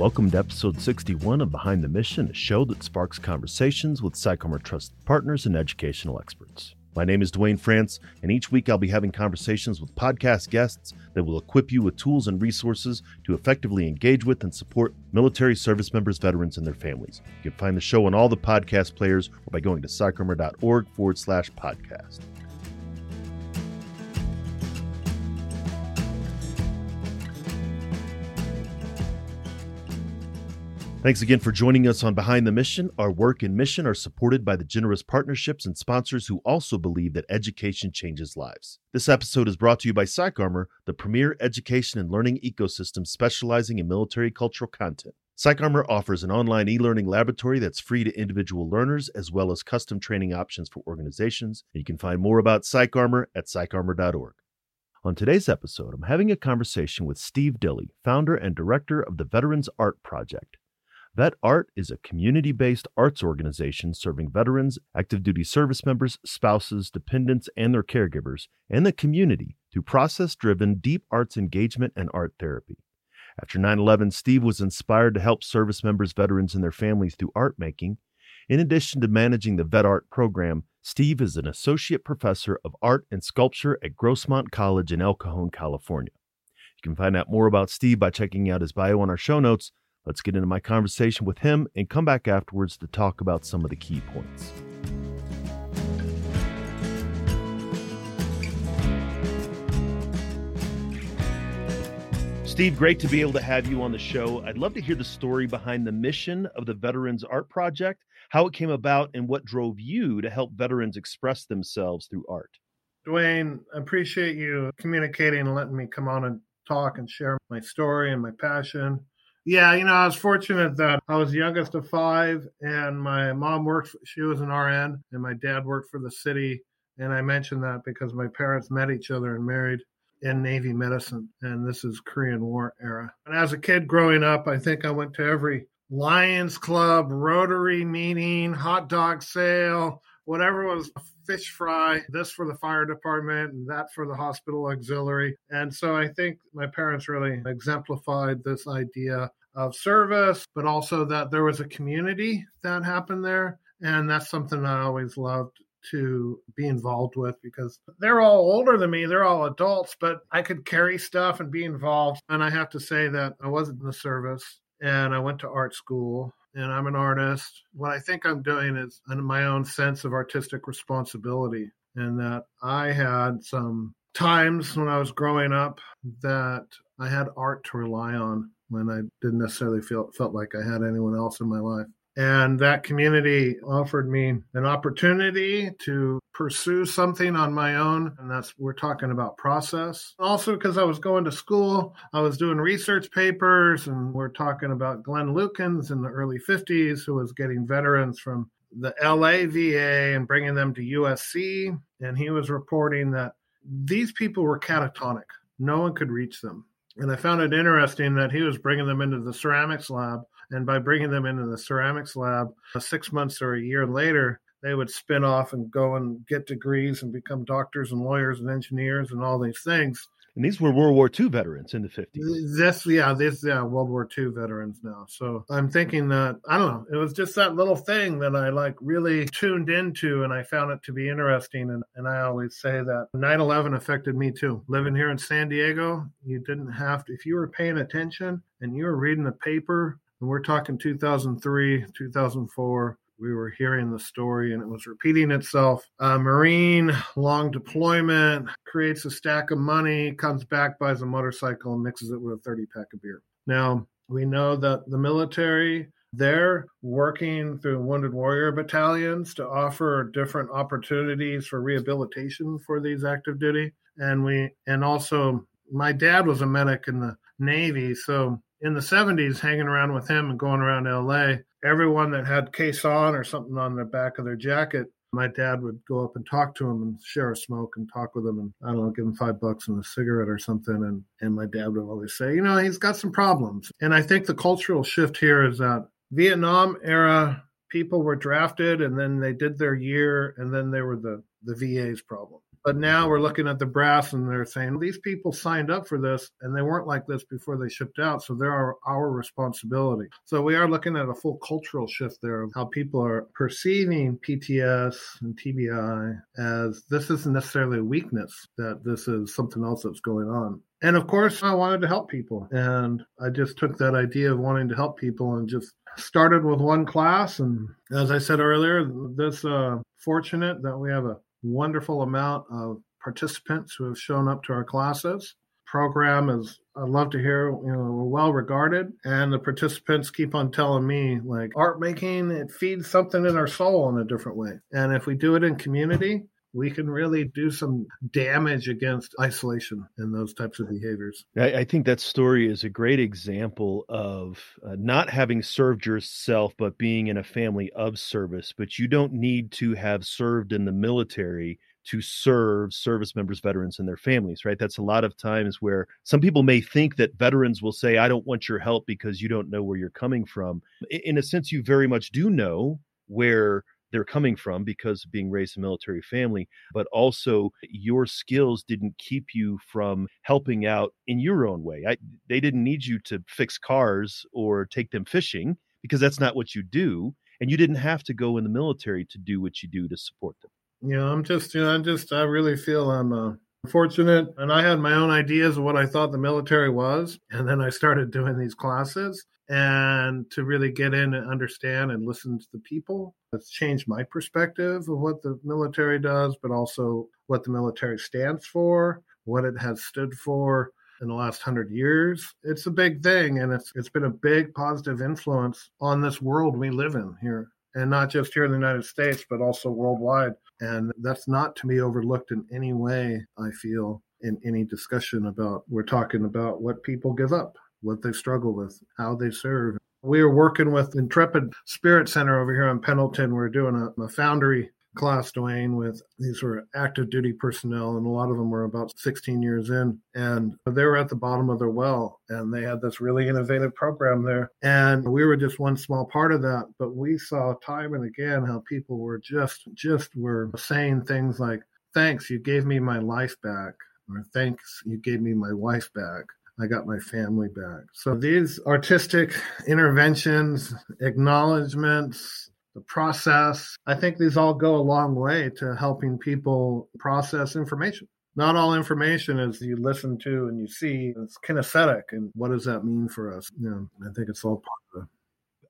Welcome to episode 61 of Behind the Mission, a show that sparks conversations with PsychArmor partners and educational experts. My name is Duane France, and each week I'll be having conversations with podcast guests that will equip you with tools and resources to effectively engage with and support military service members, veterans, and their families. You can find the show on all the podcast players or by going to psycharmor.org forward slash podcast. Thanks again for joining us on Behind the Mission. Our work and mission are supported by the generous partnerships and sponsors who also believe that education changes lives. This episode is brought to you by PsychArmor, the premier education and learning ecosystem specializing in military cultural content. PsychArmor offers an online e learning laboratory that's free to individual learners as well as custom training options for organizations. You can find more about PsychArmor at psycharmor.org. On today's episode, I'm having a conversation with Steve Dilley, founder and director of the Veterans Art Project. Vet Art is a community based arts organization serving veterans, active duty service members, spouses, dependents, and their caregivers, and the community through process driven deep arts engagement and art therapy. After 9 11, Steve was inspired to help service members, veterans, and their families through art making. In addition to managing the Vet Art program, Steve is an associate professor of art and sculpture at Grossmont College in El Cajon, California. You can find out more about Steve by checking out his bio on our show notes Let's get into my conversation with him and come back afterwards to talk about some of the key points. Steve, great to be able to have you on the show. I'd love to hear the story behind the mission of the Veterans Art Project, how it came about, and what drove you to help veterans express themselves through art. Duane, I appreciate you communicating and letting me come on and talk and share my story and my passion. Yeah, you know, I was fortunate that I was youngest of five, and my mom worked, she was an RN, and my dad worked for the city. And I mentioned that because my parents met each other and married in Navy medicine, and this is Korean War era. And as a kid growing up, I think I went to every Lions Club, Rotary meeting, hot dog sale, whatever was fish fry, this for the fire department and that for the hospital auxiliary. And so I think my parents really exemplified this idea of service, but also that there was a community that happened there. And that's something I always loved to be involved with because they're all older than me. They're all adults, but I could carry stuff and be involved. And I have to say that I wasn't in the service and I went to art school and I'm an artist. What I think I'm doing is in my own sense of artistic responsibility, and that I had some times when I was growing up that I had art to rely on when I didn't necessarily feel felt like I had anyone else in my life. And that community offered me an opportunity to pursue something on my own. And that's, we're talking about process. Also, because I was going to school, I was doing research papers, and we're talking about Glenn Lukens in the early 50s, who was getting veterans from the LA VA and bringing them to USC. And he was reporting that these people were catatonic, no one could reach them. And I found it interesting that he was bringing them into the ceramics lab and by bringing them into the ceramics lab uh, six months or a year later, they would spin off and go and get degrees and become doctors and lawyers and engineers and all these things. And these were World War II veterans in the 50s. This, yeah, this, yeah, World War II veterans now. So I'm thinking that, I don't know, it was just that little thing that I like really tuned into and I found it to be interesting. And, and I always say that 9 11 affected me too. Living here in San Diego, you didn't have to, if you were paying attention and you were reading the paper and we're talking 2003, 2004. We were hearing the story and it was repeating itself. A Marine, long deployment, creates a stack of money, comes back, buys a motorcycle, and mixes it with a 30 pack of beer. Now, we know that the military, they're working through Wounded Warrior battalions to offer different opportunities for rehabilitation for these active duty. And we, and also, my dad was a medic in the Navy. So in the 70s hanging around with him and going around LA. Everyone that had case on or something on the back of their jacket, my dad would go up and talk to him and share a smoke and talk with him and I don't know, give him five bucks and a cigarette or something. And, and my dad would always say, you know, he's got some problems. And I think the cultural shift here is that Vietnam era people were drafted and then they did their year and then they were the, the VA's problem. But now we're looking at the brass and they're saying these people signed up for this and they weren't like this before they shipped out. So they're our, our responsibility. So we are looking at a full cultural shift there of how people are perceiving PTS and TBI as this isn't necessarily a weakness, that this is something else that's going on. And of course, I wanted to help people. And I just took that idea of wanting to help people and just started with one class. And as I said earlier, this uh, fortunate that we have a wonderful amount of participants who have shown up to our classes. Program is I love to hear, you know, we're well regarded and the participants keep on telling me like art making it feeds something in our soul in a different way. And if we do it in community, we can really do some damage against isolation and those types of behaviors. I, I think that story is a great example of uh, not having served yourself, but being in a family of service. But you don't need to have served in the military to serve service members, veterans, and their families, right? That's a lot of times where some people may think that veterans will say, I don't want your help because you don't know where you're coming from. In a sense, you very much do know where they're coming from because of being raised in a military family, but also your skills didn't keep you from helping out in your own way. I, they didn't need you to fix cars or take them fishing because that's not what you do. And you didn't have to go in the military to do what you do to support them. Yeah, I'm just, you know, I'm just, I really feel I'm uh, fortunate. And I had my own ideas of what I thought the military was. And then I started doing these classes and to really get in and understand and listen to the people. It's changed my perspective of what the military does, but also what the military stands for, what it has stood for in the last hundred years. It's a big thing, and it's it's been a big positive influence on this world we live in here, and not just here in the United States, but also worldwide. And that's not to be overlooked in any way. I feel in any discussion about we're talking about what people give up what they struggle with, how they serve. We are working with Intrepid Spirit Center over here in Pendleton. We're doing a, a foundry class, Duane, with these were active duty personnel, and a lot of them were about 16 years in. And they were at the bottom of their well, and they had this really innovative program there. And we were just one small part of that. But we saw time and again how people were just, just were saying things like, Thanks, you gave me my life back, or thanks, you gave me my wife back I got my family back. So these artistic interventions, acknowledgments, the process, I think these all go a long way to helping people process information. Not all information is you listen to and you see. It's kinesthetic. And what does that mean for us? You know, I think it's all part of it.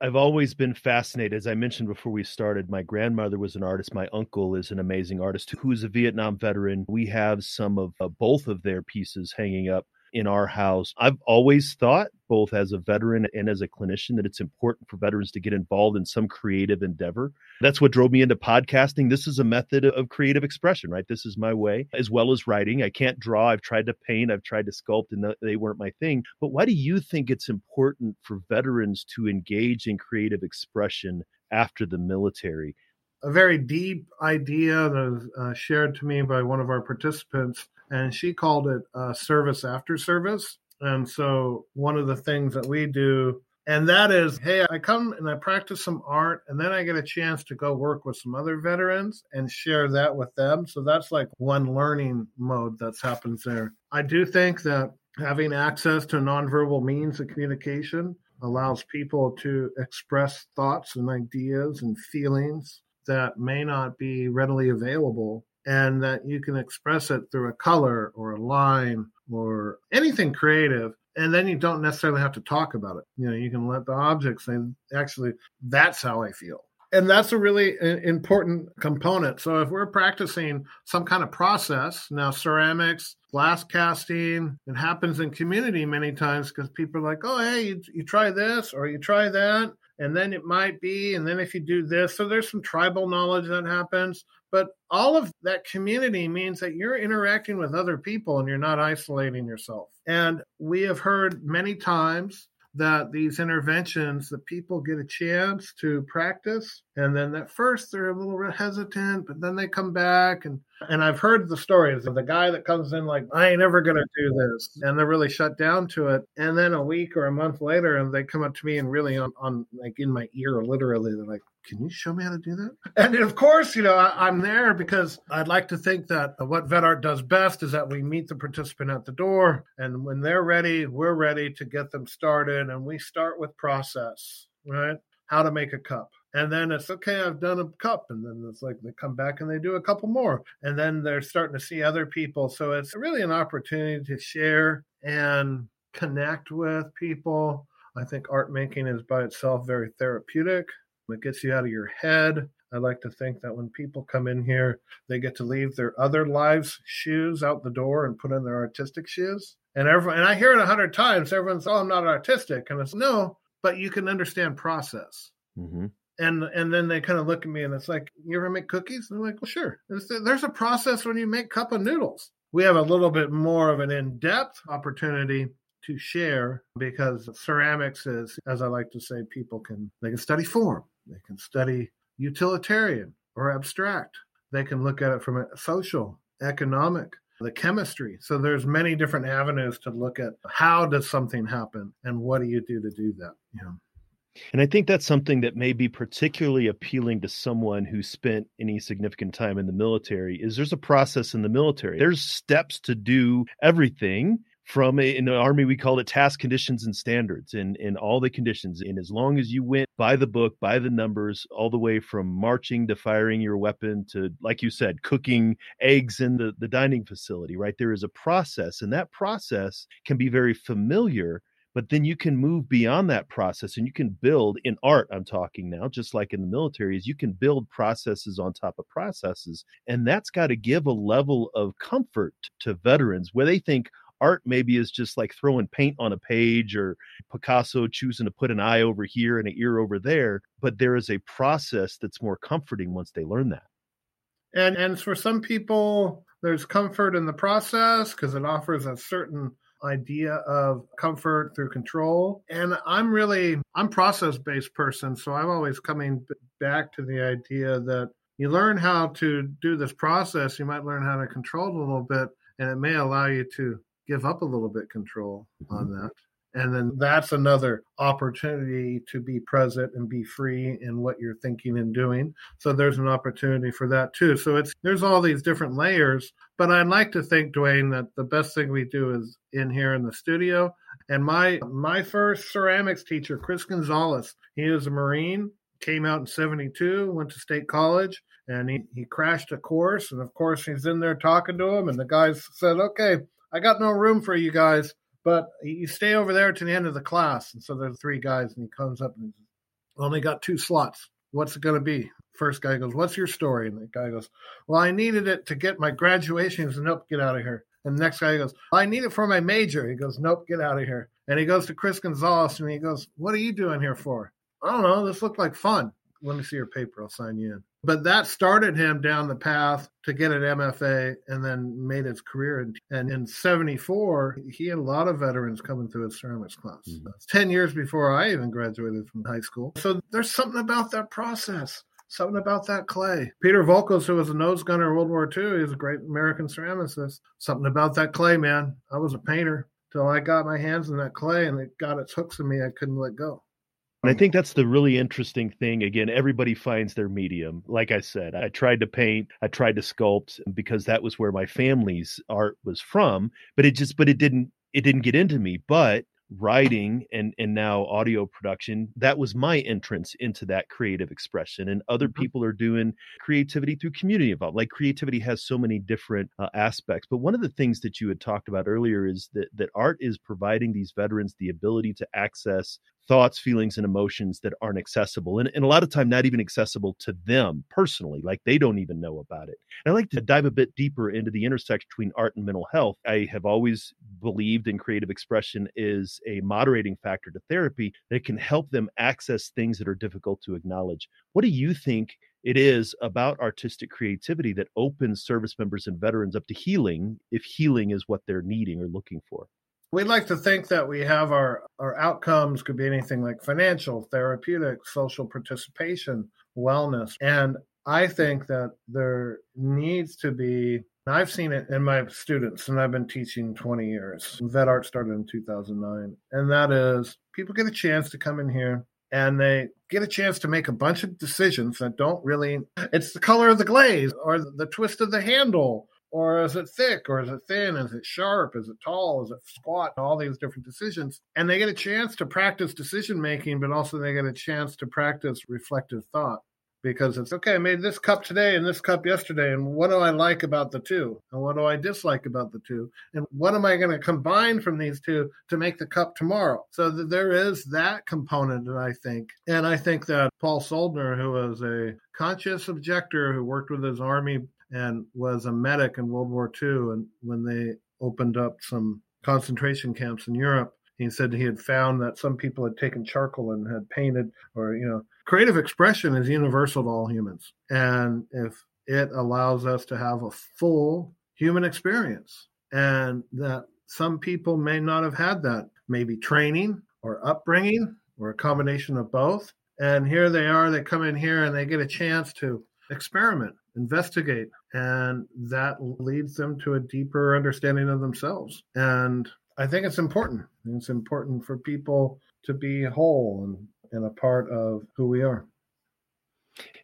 I've always been fascinated. As I mentioned before we started, my grandmother was an artist. My uncle is an amazing artist who's a Vietnam veteran. We have some of uh, both of their pieces hanging up in our house. I've always thought, both as a veteran and as a clinician, that it's important for veterans to get involved in some creative endeavor. That's what drove me into podcasting. This is a method of creative expression, right? This is my way, as well as writing. I can't draw. I've tried to paint, I've tried to sculpt, and they weren't my thing. But why do you think it's important for veterans to engage in creative expression after the military? A very deep idea that was uh, shared to me by one of our participants and she called it uh, service after service. And so one of the things that we do, and that is, hey, I come and I practice some art, and then I get a chance to go work with some other veterans and share that with them. So that's like one learning mode that's happens there. I do think that having access to nonverbal means of communication allows people to express thoughts and ideas and feelings that may not be readily available and that you can express it through a color or a line or anything creative and then you don't necessarily have to talk about it. You know you can let the object say actually that's how i feel. And that's a really important component. So if we're practicing some kind of process now ceramics glass casting it happens in community many times because people are like oh hey you, you try this or you try that and then it might be and then if you do this so there's some tribal knowledge that happens but all of that community means that you're interacting with other people and you're not isolating yourself. And we have heard many times that these interventions that people get a chance to practice and then at first they're a little hesitant but then they come back and And I've heard the stories of the guy that comes in like, I ain't ever to do this. And they're really shut down to it. And then a week or a month later, and they come up to me and really on, on like in my ear, literally, they're like, can you show me how to do that? And of course, you know, I, am there because I'd like to think that what VetArt does best is that we meet the participant at the door. And when they're ready, we're ready to get them started. And we start with process, right? How to make a cup and then it's okay i've done a cup and then it's like they come back and they do a couple more and then they're starting to see other people so it's really an opportunity to share and connect with people i think art making is by itself very therapeutic it gets you out of your head? I like to think that when people come in here, they get to leave their other lives' shoes out the door and put in their artistic shoes. And everyone, and I hear it a hundred times. Everyone's, "Oh, I'm not artistic," and it's no, but you can understand process. Mm-hmm. And and then they kind of look at me and it's like you ever make cookies? And i'm like well sure. There's a process when you make cup of noodles. We have a little bit more of an in-depth opportunity to share because ceramics is as i like to say people can they can study form they can study utilitarian or abstract. They can look at it from a social economic the chemistry. So there's many different avenues to look at how does something happen and what do you do to do that and I think that's something that may be particularly appealing to someone who spent any significant time in the military is there's a process in the military. There's steps to do everything from a, in the army we call it task conditions and standards and in all the conditions. And as long as you went by the book by the numbers all the way from marching to firing your weapon to like you said cooking eggs in the, the dining facility right? There is a process and that process can be very familiar but then you can move beyond that process and you can build in art i'm talking now just like in the military is you can build processes on top of processes and that's got to give a level of comfort to veterans where they think art maybe is just like throwing paint on a page or picasso choosing to put an eye over here and an ear over there but there is a process that's more comforting once they learn that and and for some people there's comfort in the process because it offers a certain idea of comfort through control. And I'm really, I'm process based person. So I'm always coming back to the idea that you learn how to do this process, you might learn how to control it a little bit, and it may allow you to give up a little bit control mm-hmm. on that. And then that's another opportunity to be present and be free in what you're thinking and doing. So there's an opportunity for that too. So it's there's all these different layers. But I'd like to think, Duane, that the best thing we do is in here in the studio. And my my first ceramics teacher, Chris Gonzalez, he was a Marine, came out in 72, went to state college, and he, he crashed a course. And of course he's in there talking to him, and the guys said, Okay, I got no room for you guys but you stay over there to the end of the class. And so there's three guys, and he comes up and only got two slots. What's it going to be? First guy goes, What's your story? And the guy goes, Well, I needed it to get my graduation. He goes, Nope, get out of here. And the next guy goes, I need it for my major. He goes, Nope, get out of here. And he goes to Chris Gonzalez and he goes, What are you doing here for? I don't know. This looked like fun. Let me see your paper. I'll sign you in but that started him down the path to get an MFA and then made his career. And in 74, he had a lot of veterans coming through his ceramics class. Mm-hmm. 10 years before I even graduated from high school. So there's something about that process. Something about that clay. Peter Voulkos, who was a nose gunner in World War II, he's a great American ceramicist. Something about that clay, man. I was a painter till I got my hands in that clay and it got its hooks in me. I couldn't let go. And I think that's the really interesting thing. Again, everybody finds their medium. Like I said, I tried to paint, I tried to sculpt because that was where my family's art was from, but it just but it didn't it didn't get into me. But writing and and now audio production that was my entrance into that creative expression and other mm-hmm. people are doing creativity through community involvement like creativity has so many different uh, aspects but one of the things that you had talked about earlier is that that art is providing these veterans the ability to access thoughts, feelings, and emotions that aren't accessible. And, and a lot of time, not even accessible to them personally. Like they don't even know about it. And I like to dive a bit deeper into the intersection between art and mental health. I have always believed in creative expression is a moderating factor to therapy that can help them access things that are difficult to acknowledge. What do you think? It is about artistic creativity that opens service members and veterans up to healing if healing is what they're needing or looking for. We'd like to think that we have our, our outcomes could be anything like financial, therapeutic, social participation, wellness. And I think that there needs to be I've seen it in my students, and I've been teaching 20 years. Vet art started in 2009. And that is people get a chance to come in here and they get a chance to make a bunch of decisions that don't really, it's the color of the glaze or the twist of the handle. Or is it thick? Or is it thin? Is it sharp? Is it tall? Is it squat? All these different decisions. And they get a chance to practice decision making, but also they get a chance to practice reflective thought because it's okay. I made this cup today and this cup yesterday, and what do I like about the two, and what do I dislike about the two, and what am I going to combine from these two to make the cup tomorrow? So there is that component, I think, and I think that Paul Soldner, who was a conscious objector who worked with his army and was a medic in World War II, and when they opened up some concentration camps in Europe. He said he had found that some people had taken charcoal and had painted or, you know, creative expression is universal to all humans. And if it allows us to have a full human experience, and that some people may not have had that, maybe training or upbringing or a combination of both. And here they are, they come in here and they get a chance to experiment, investigate, and that leads them to a deeper understanding of themselves. And I think it's important. It's important for people to be whole and and a part of who we are.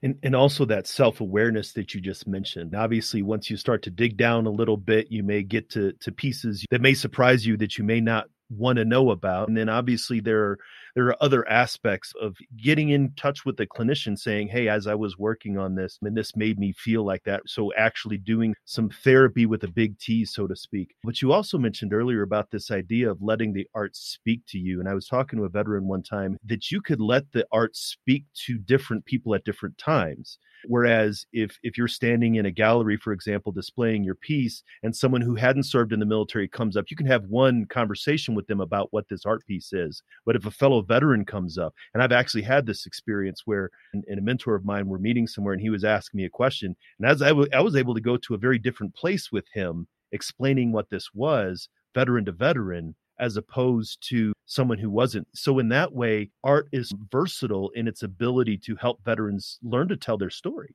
And, and also that self awareness that you just mentioned. Obviously, once you start to dig down a little bit, you may get to, to pieces that may surprise you that you may not want to know about. And then obviously there are there are other aspects of getting in touch with the clinician saying, Hey, as I was working on this, and this made me feel like that. So actually doing some therapy with a big T, so to speak. But you also mentioned earlier about this idea of letting the art speak to you. And I was talking to a veteran one time that you could let the art speak to different people at different times. Whereas if if you're standing in a gallery, for example, displaying your piece, and someone who hadn't served in the military comes up, you can have one conversation with them about what this art piece is. But if a fellow veteran comes up, and I've actually had this experience where and, a mentor of mine were meeting somewhere and he was asking me a question. And as I, w- I was able to go to a very different place with him explaining what this was, veteran to veteran, as opposed to someone who wasn't. So, in that way, art is versatile in its ability to help veterans learn to tell their story.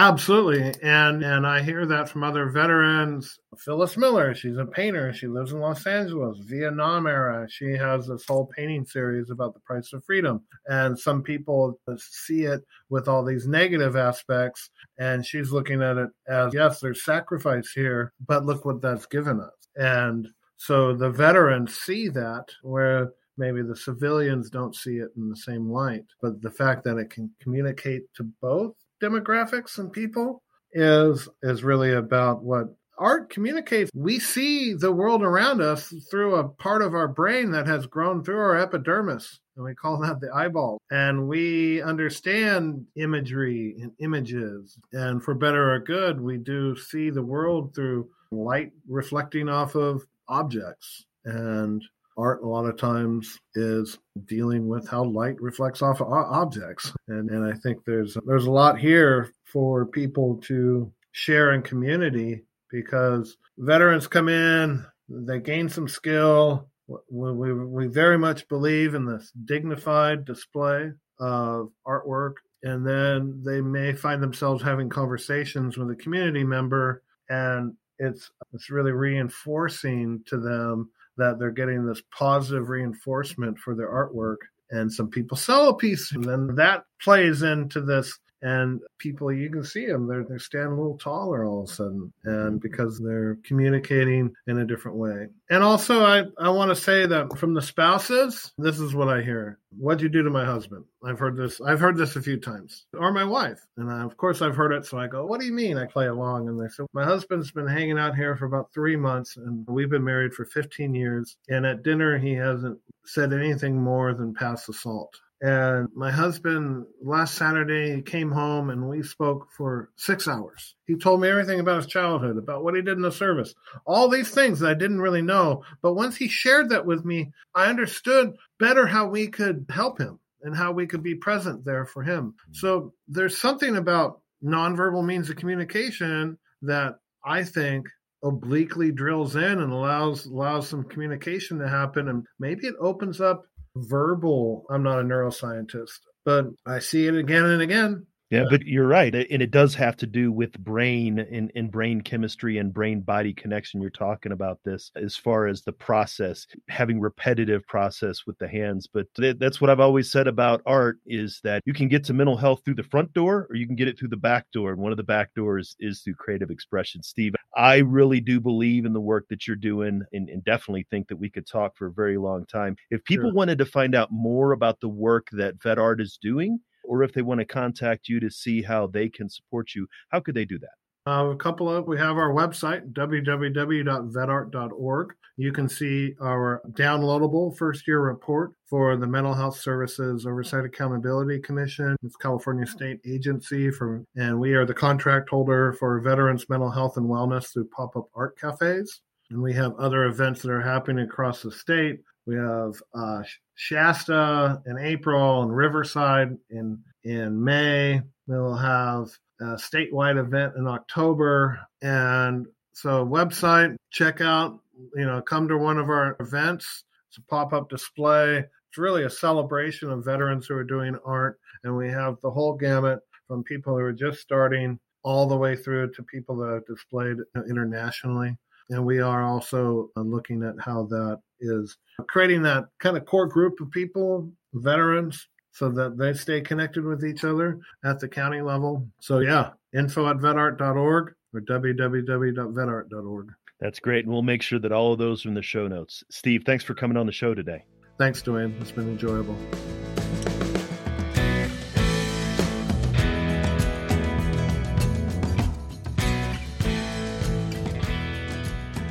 Absolutely. And and I hear that from other veterans. Phyllis Miller, she's a painter. She lives in Los Angeles, Vietnam era. She has this whole painting series about the price of freedom. And some people see it with all these negative aspects. And she's looking at it as yes, there's sacrifice here, but look what that's given us. And so the veterans see that where maybe the civilians don't see it in the same light. But the fact that it can communicate to both demographics and people is is really about what art communicates. We see the world around us through a part of our brain that has grown through our epidermis, and we call that the eyeball. And we understand imagery and images. And for better or good, we do see the world through light reflecting off of objects. And art a lot of times is dealing with how light reflects off of objects. And and I think there's there's a lot here for people to share in community because veterans come in they gain some skill. We, we, we very much believe in this dignified display of artwork. And then they may find themselves having conversations with a community member and it's it's really reinforcing to them that they're getting this positive reinforcement for their artwork. And some people sell a piece, and then that plays into this and people you can see them they're, they're standing a little taller all of a sudden and mm-hmm. because they're communicating in a different way. And also i, I want to say that from the spouses this is what i hear. What'd you do to my husband? I've heard this i've heard this a few times. Or my wife. And I, of course i've heard it so i go what do you mean i play along? And they say my husband's been hanging out here for about three months and we've been married for 15 years and at dinner he hasn't said anything more than pass the salt and my husband last Saturday came home and we spoke for six hours. He told me everything about his childhood, about what he did in the service, all these things that I didn't really know. But once he shared that with me, I understood better how we could help him and how we could be present there for him. Mm-hmm. So there's something about nonverbal means of communication that I think obliquely drills in and allows allows some communication to happen and maybe it opens up verbal. I'm not a neuroscientist, but I see it again and again. Yeah, but you're right. And it does have to do with brain and, and brain chemistry and brain body connection. You're talking about this as far as the process, having repetitive process with the hands. But that's what I've always said about art is that you can get to mental health through the front door or you can get it through the back door. And one of the back doors is through creative expression. Steve, I really do believe in the work that you're doing and, and definitely think that we could talk for a very long time. If people sure. wanted to find out more about the work that Vet Art is doing, or if they want to contact you to see how they can support you, how could they do that? Uh, a couple of we have our website www.vetart.org. You can see our downloadable first year report for the Mental Health Services Oversight Accountability Commission. It's California state agency for, and we are the contract holder for veterans mental health and wellness through pop up art cafes. And we have other events that are happening across the state. We have uh, Shasta in April and Riverside in in May. We'll have a statewide event in October, and so website check out. You know, come to one of our events. It's a pop up display. It's really a celebration of veterans who are doing art, and we have the whole gamut from people who are just starting all the way through to people that have displayed internationally. And we are also uh, looking at how that is creating that kind of core group of people, veterans, so that they stay connected with each other at the county level. So, yeah, info at vetart.org or www.vetart.org. That's great. And we'll make sure that all of those are in the show notes. Steve, thanks for coming on the show today. Thanks, Duane. It's been enjoyable.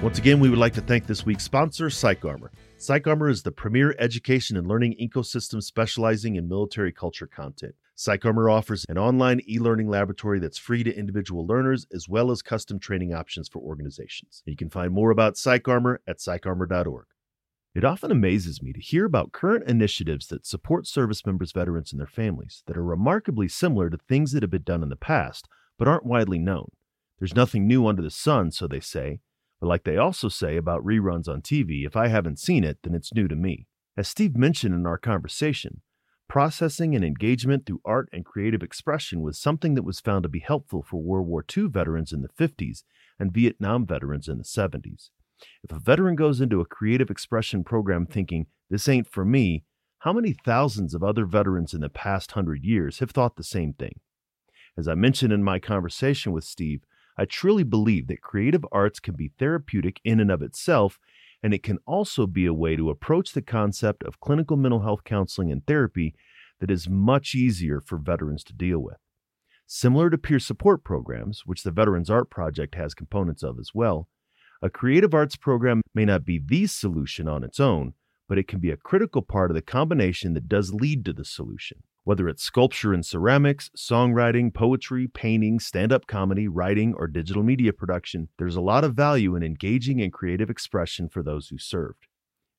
Once again, we would like to thank this week's sponsor, PsychArmor. PsychArmor is the premier education and learning ecosystem specializing in military culture content. PsychArmor offers an online e learning laboratory that's free to individual learners as well as custom training options for organizations. You can find more about PsychArmor at psycharmor.org. It often amazes me to hear about current initiatives that support service members, veterans, and their families that are remarkably similar to things that have been done in the past but aren't widely known. There's nothing new under the sun, so they say, but like they also say about reruns on TV, if I haven't seen it, then it's new to me. As Steve mentioned in our conversation, processing and engagement through art and creative expression was something that was found to be helpful for World War II veterans in the 50s and Vietnam veterans in the 70s. If a veteran goes into a creative expression program thinking, this ain't for me, how many thousands of other veterans in the past hundred years have thought the same thing? As I mentioned in my conversation with Steve, I truly believe that creative arts can be therapeutic in and of itself, and it can also be a way to approach the concept of clinical mental health counseling and therapy that is much easier for veterans to deal with. Similar to peer support programs, which the Veterans Art Project has components of as well, a creative arts program may not be the solution on its own, but it can be a critical part of the combination that does lead to the solution. Whether it's sculpture and ceramics, songwriting, poetry, painting, stand up comedy, writing, or digital media production, there's a lot of value in engaging in creative expression for those who served.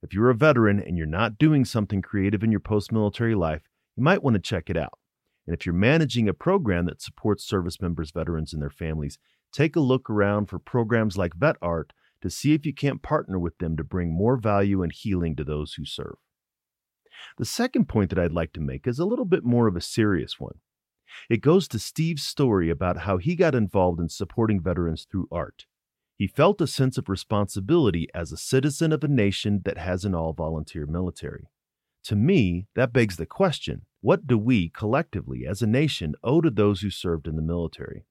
If you're a veteran and you're not doing something creative in your post military life, you might want to check it out. And if you're managing a program that supports service members, veterans, and their families, take a look around for programs like Vet Art to see if you can't partner with them to bring more value and healing to those who serve. The second point that I'd like to make is a little bit more of a serious one. It goes to Steve's story about how he got involved in supporting veterans through art. He felt a sense of responsibility as a citizen of a nation that has an all volunteer military. To me, that begs the question what do we collectively as a nation owe to those who served in the military?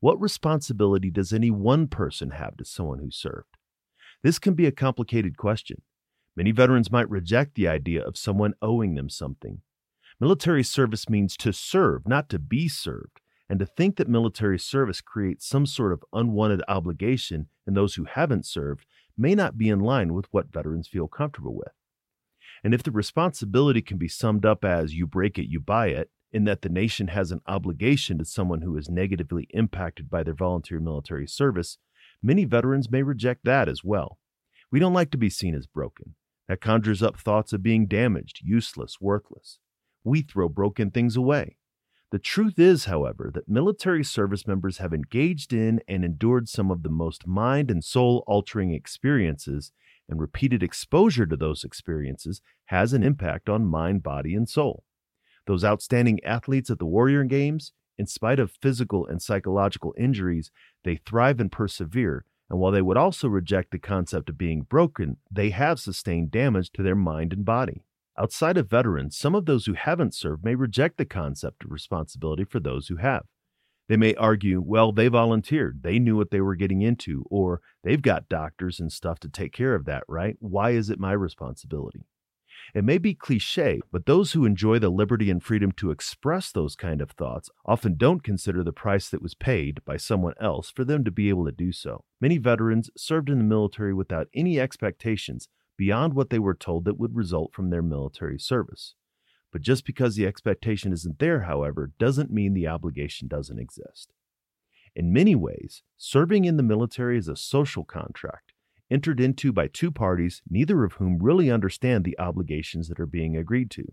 What responsibility does any one person have to someone who served? This can be a complicated question. Many veterans might reject the idea of someone owing them something. Military service means to serve, not to be served, and to think that military service creates some sort of unwanted obligation in those who haven't served may not be in line with what veterans feel comfortable with. And if the responsibility can be summed up as you break it, you buy it, in that the nation has an obligation to someone who is negatively impacted by their volunteer military service, many veterans may reject that as well. We don't like to be seen as broken. That conjures up thoughts of being damaged, useless, worthless. We throw broken things away. The truth is, however, that military service members have engaged in and endured some of the most mind and soul altering experiences, and repeated exposure to those experiences has an impact on mind, body, and soul. Those outstanding athletes at the Warrior Games, In spite of physical and psychological injuries, they thrive and persevere. And while they would also reject the concept of being broken, they have sustained damage to their mind and body. Outside of veterans, some of those who haven't served may reject the concept of responsibility for those who have. They may argue, well, they volunteered, they knew what they were getting into, or they've got doctors and stuff to take care of that, right? Why is it my responsibility? It may be cliche, but those who enjoy the liberty and freedom to express those kind of thoughts often don't consider the price that was paid by someone else for them to be able to do so. Many veterans served in the military without any expectations beyond what they were told that would result from their military service. But just because the expectation isn't there, however, doesn't mean the obligation doesn't exist. In many ways, serving in the military is a social contract entered into by two parties, neither of whom really understand the obligations that are being agreed to.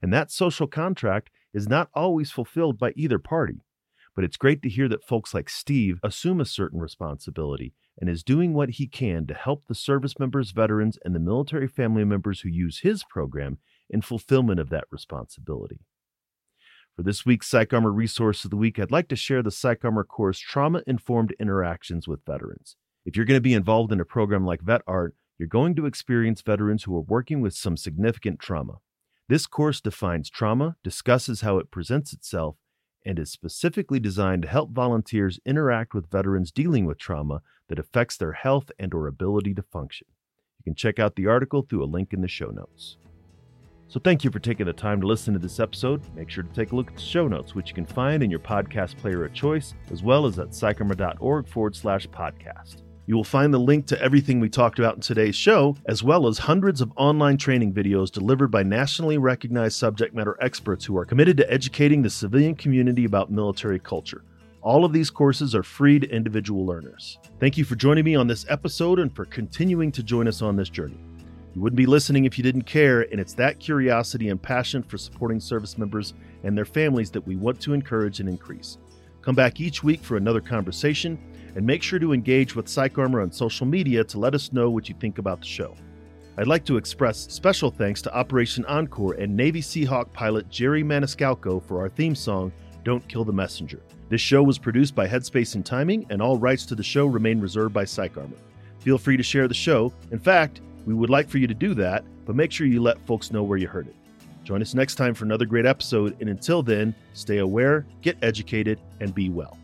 And that social contract is not always fulfilled by either party. But it's great to hear that folks like Steve assume a certain responsibility and is doing what he can to help the service members, veterans, and the military family members who use his program in fulfillment of that responsibility. For this week's PsychArmor Resource of the Week, I'd like to share the PsychArmor course Trauma Informed Interactions with Veterans. If you're going to be involved in a program like Vet Art, you're going to experience veterans who are working with some significant trauma. This course defines trauma, discusses how it presents itself, and is specifically designed to help volunteers interact with veterans dealing with trauma that affects their health and or ability to function. You can check out the article through a link in the show notes. So thank you for taking the time to listen to this episode. Make sure to take a look at the show notes, which you can find in your podcast player of choice, as well as at psycharmor.org forward slash podcast. You will find the link to everything we talked about in today's show, as well as hundreds of online training videos delivered by nationally recognized subject matter experts who are committed to educating the civilian community about military culture. All of these courses are free to individual learners. Thank you for joining me on this episode and for continuing to join us on this journey. You wouldn't be listening if you didn't care, and it's that curiosity and passion for supporting service members and their families that we want to encourage and increase. Come back each week for another conversation, and make sure to engage with PsychArmor on social media to let us know what you think about the show. I'd like to express special thanks to Operation Encore and Navy Seahawk pilot Jerry Maniscalco for our theme song, Don't Kill the Messenger. This show was produced by Headspace and Timing, and all rights to the show remain reserved by PsychArmor. Feel free to share the show. In fact, we would like for you to do that, but make sure you let folks know where you heard it. Join us next time for another great episode, and until then, stay aware, get educated, and be well.